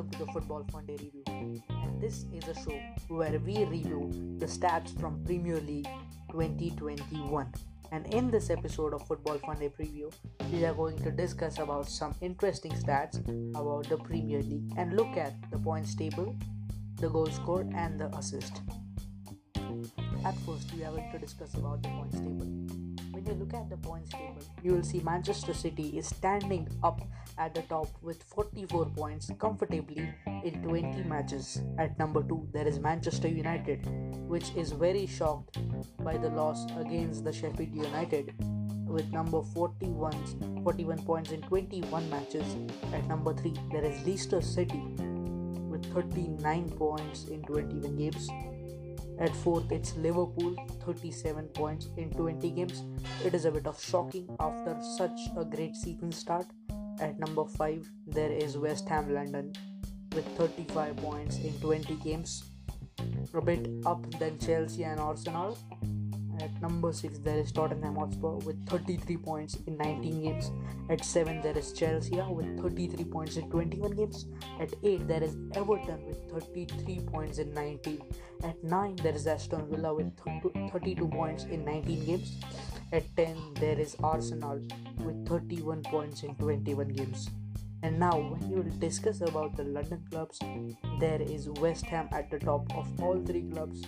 welcome to the Football Fun Day Review. And this is a show where we review the stats from Premier League 2021. And in this episode of Football Fun Day Preview, we are going to discuss about some interesting stats about the Premier League and look at the points table, the goal scored, and the assist. At first, we are going to discuss about the points table. When you look at the points table, you will see Manchester City is standing up at the top with 44 points comfortably in 20 matches. At number 2, there is Manchester United, which is very shocked by the loss against the Sheffield United with number 41 41 points in 21 matches. At number 3, there is Leicester City with 39 points in 21 games. At fourth, it's Liverpool, 37 points in 20 games. It is a bit of shocking after such a great season start. At number 5, there is West Ham London with 35 points in 20 games. A bit up than Chelsea and Arsenal. At number 6, there is Tottenham Hotspur with 33 points in 19 games. At 7, there is Chelsea with 33 points in 21 games. At 8, there is Everton with 33 points in 19. At 9, there is Aston Villa with 32 points in 19 games. At 10, there is Arsenal with 31 points in 21 games. And now, when you will discuss about the London clubs, there is West Ham at the top of all three clubs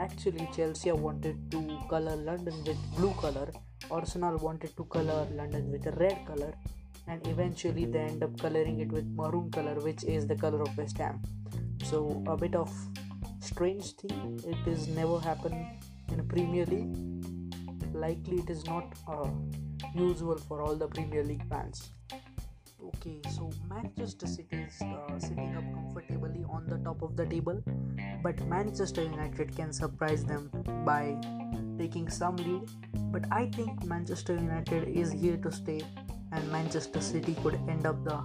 actually Chelsea wanted to color London with blue color. Arsenal wanted to color London with a red color. And eventually they end up coloring it with maroon color which is the color of West Ham. So a bit of strange thing it is never happened in a Premier League. Likely it is not uh, usual for all the Premier League fans. Okay so manchester city is uh, sitting up comfortably on the top of the table but manchester united can surprise them by taking some lead. But i think manchester united is here to stay and manchester city could end up the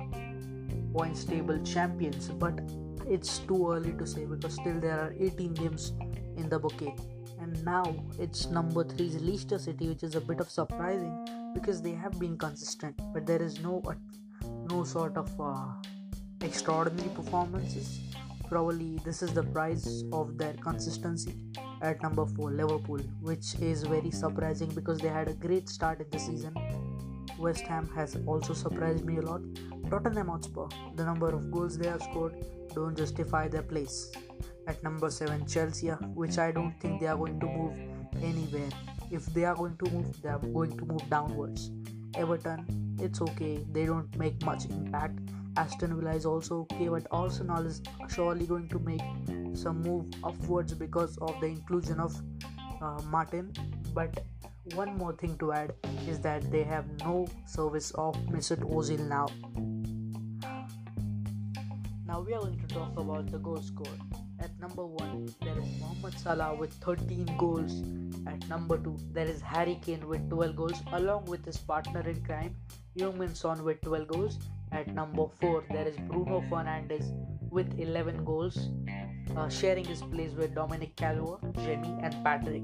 points table champions. But it's too early to say because still there are 18 games in the bouquet. And now it's number 3 is leicester city which is a bit of surprising because they have been consistent but there is no no sort of uh, extraordinary performances. Probably this is the price of their consistency. At number 4, Liverpool, which is very surprising because they had a great start in the season. West Ham has also surprised me a lot. Tottenham Hotspur, the number of goals they have scored don't justify their place. At number 7, Chelsea, which I don't think they are going to move anywhere. If they are going to move, they are going to move downwards. Everton, it's okay, they don't make much impact. Aston Villa is also okay, but Arsenal is surely going to make some move upwards because of the inclusion of uh, Martin. But one more thing to add is that they have no service of Mesut Ozil now. Now we are going to talk about the goal score. At number 1, there is Mohamed Salah with 13 goals. At number 2, there is Harry Kane with 12 goals, along with his partner in crime, Heung-min Son with 12 goals. At number 4, there is Bruno Fernandes with 11 goals, uh, sharing his place with Dominic Calvert, Jamie, and Patrick.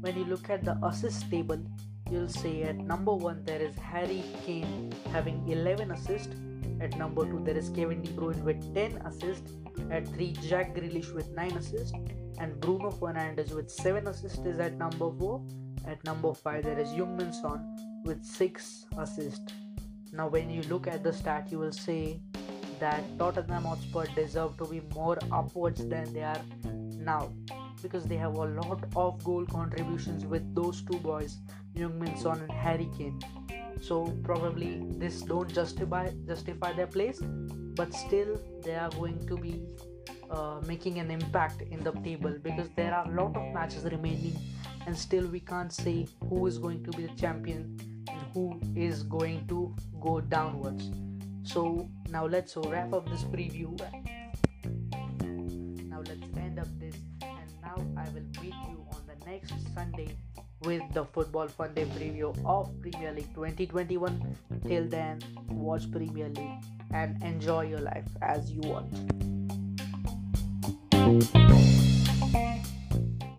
When you look at the assist table, you'll see at number 1 there is Harry Kane having 11 assists. At number 2, there is Kevin De Bruyne with 10 assists at 3, Jack Grealish with 9 assists, and Bruno Fernandes with 7 assists is at number 4. At number 5, there is Heung-min Son with 6 assists. Now, when you look at the stat, you will say that Tottenham Hotspur deserve to be more upwards than they are now because they have a lot of goal contributions with those two boys, Heung-min Son and Harry Kane. So probably this don't justify justify their place, but still they are going to be uh, making an impact in the table because there are a lot of matches remaining and still we can't say who is going to be the champion who is going to go downwards. So now let's wrap up this preview. Now let's end up this and now i will meet you on the next sunday with the football fun day preview of premier league 2021 till then watch premier league and enjoy your life as you want.